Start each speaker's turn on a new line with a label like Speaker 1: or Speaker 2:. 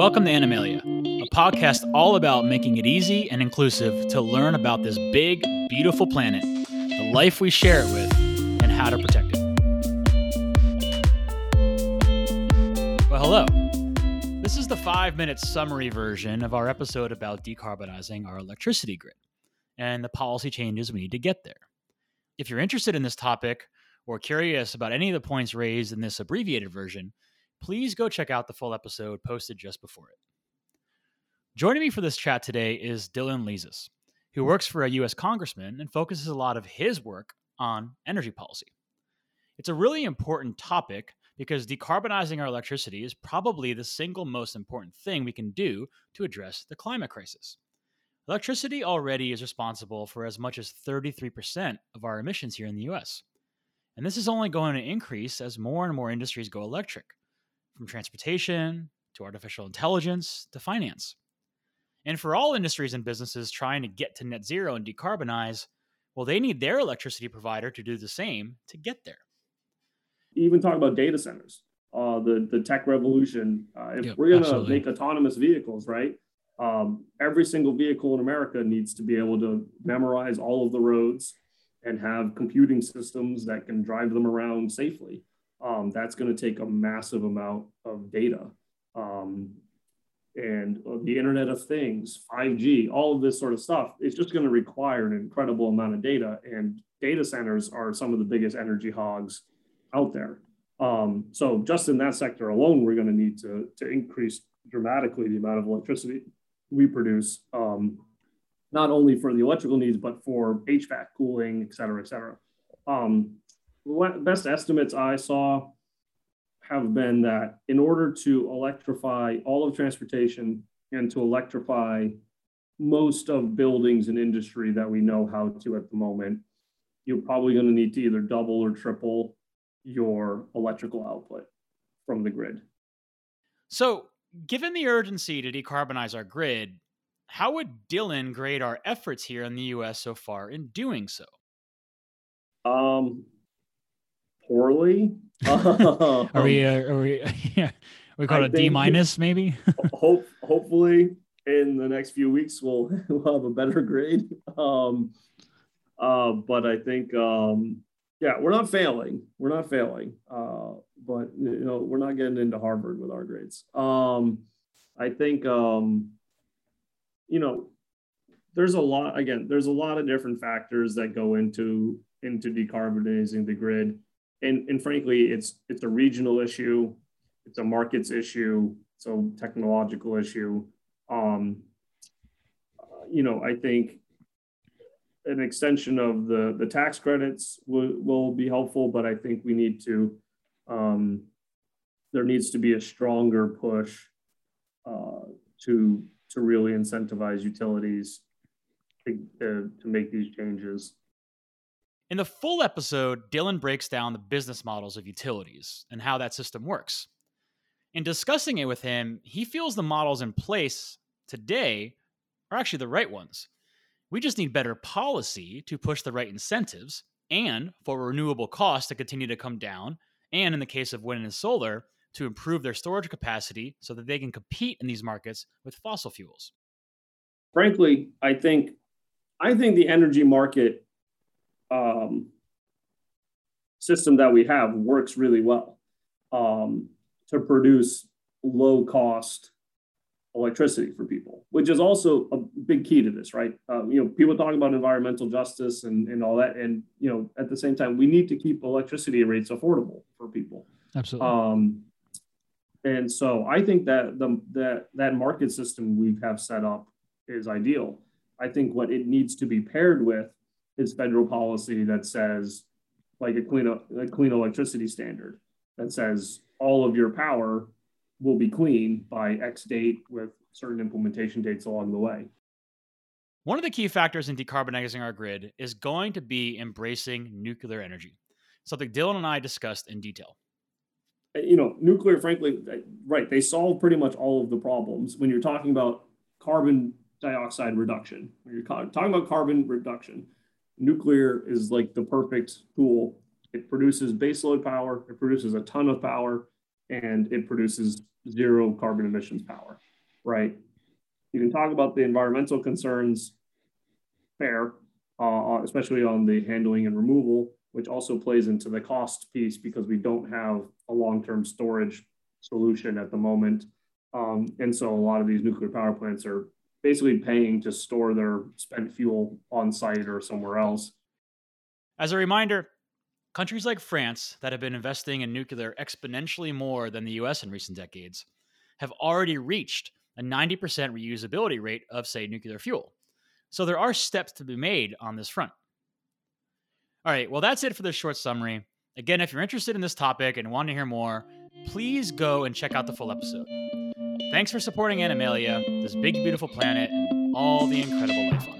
Speaker 1: Welcome to Animalia, a podcast all about making it easy and inclusive to learn about this big, beautiful planet, the life we share it with, and how to protect it. Well, hello. This is the five minute summary version of our episode about decarbonizing our electricity grid and the policy changes we need to get there. If you're interested in this topic or curious about any of the points raised in this abbreviated version, please go check out the full episode posted just before it. Joining me for this chat today is Dylan Lizas, who works for a U.S. congressman and focuses a lot of his work on energy policy. It's a really important topic because decarbonizing our electricity is probably the single most important thing we can do to address the climate crisis. Electricity already is responsible for as much as 33% of our emissions here in the US. And this is only going to increase as more and more industries go electric from transportation to artificial intelligence to finance. And for all industries and businesses trying to get to net zero and decarbonize, well, they need their electricity provider to do the same to get there.
Speaker 2: Even talk about data centers, uh, the the tech revolution. Uh, if yep, we're going to make autonomous vehicles, right? Um, every single vehicle in America needs to be able to memorize all of the roads and have computing systems that can drive them around safely um, that's going to take a massive amount of data. Um, and the Internet of Things, 5G, all of this sort of stuff, is just going to require an incredible amount of data. And data centers are some of the biggest energy hogs out there. Um, so just in that sector alone, we're going to need to, to increase dramatically the amount of electricity we produce, um, not only for the electrical needs, but for HVAC cooling, et cetera, et cetera. Um, what best estimates I saw have been that in order to electrify all of transportation and to electrify most of buildings and industry that we know how to at the moment, you're probably going to need to either double or triple your electrical output from the grid.
Speaker 1: So, given the urgency to decarbonize our grid, how would Dylan grade our efforts here in the US so far in doing so?
Speaker 2: Um, poorly.
Speaker 1: are we? Uh, are we? Yeah, we call it a D minus, maybe.
Speaker 2: hope hopefully in the next few weeks we'll we'll have a better grade. Um, uh, but I think um, yeah, we're not failing. We're not failing. Uh, but you know, we're not getting into Harvard with our grades. Um, I think um, you know, there's a lot again, there's a lot of different factors that go into into decarbonizing the grid and, and frankly, it's it's a regional issue, it's a markets issue, so technological issue. Um, you know, I think an extension of the the tax credits will, will be helpful, but I think we need to um, there needs to be a stronger push uh, to to really incentivize utilities to, to, to make these changes.
Speaker 1: In the full episode, Dylan breaks down the business models of utilities and how that system works. In discussing it with him, he feels the models in place today are actually the right ones. We just need better policy to push the right incentives and for renewable costs to continue to come down, and in the case of wind and solar, to improve their storage capacity so that they can compete in these markets with fossil fuels.
Speaker 2: Frankly, I think I think the energy market um, system that we have works really well um, to produce low cost electricity for people, which is also a big key to this, right? Um, you know, people talk about environmental justice and, and all that. And, you know, at the same time, we need to keep electricity rates affordable for people.
Speaker 1: Absolutely.
Speaker 2: Um, and so I think that the, that, that market system we have set up is ideal. I think what it needs to be paired with is federal policy that says, like a clean, a clean electricity standard that says all of your power will be clean by X date with certain implementation dates along the way.
Speaker 1: One of the key factors in decarbonizing our grid is going to be embracing nuclear energy, something Dylan and I discussed in detail.
Speaker 2: Uh, you know, nuclear, frankly, uh, right, they solve pretty much all of the problems. When you're talking about carbon dioxide reduction, when you're talking about carbon reduction, nuclear is like the perfect tool. It produces baseload power, it produces a ton of power, and it produces zero carbon emissions power. right? You can talk about the environmental concerns, fair, uh, especially on the handling and removal, which also plays into the cost piece because we don't have a long-term storage solution at the moment. Um, and so a lot of these nuclear power plants are basically paying to store their spent fuel on site or somewhere else.
Speaker 1: As a reminder, countries like France that have been investing in nuclear exponentially more than the US in recent decades have already reached a 90% reusability rate of, say, nuclear fuel. So there are steps to be made on this front. All right, well, that's it for this short summary. Again, if you're interested in this topic and want to hear more, please go and check out the full episode. Thanks for supporting Animalia, this big, beautiful planet, and all the incredible life on it.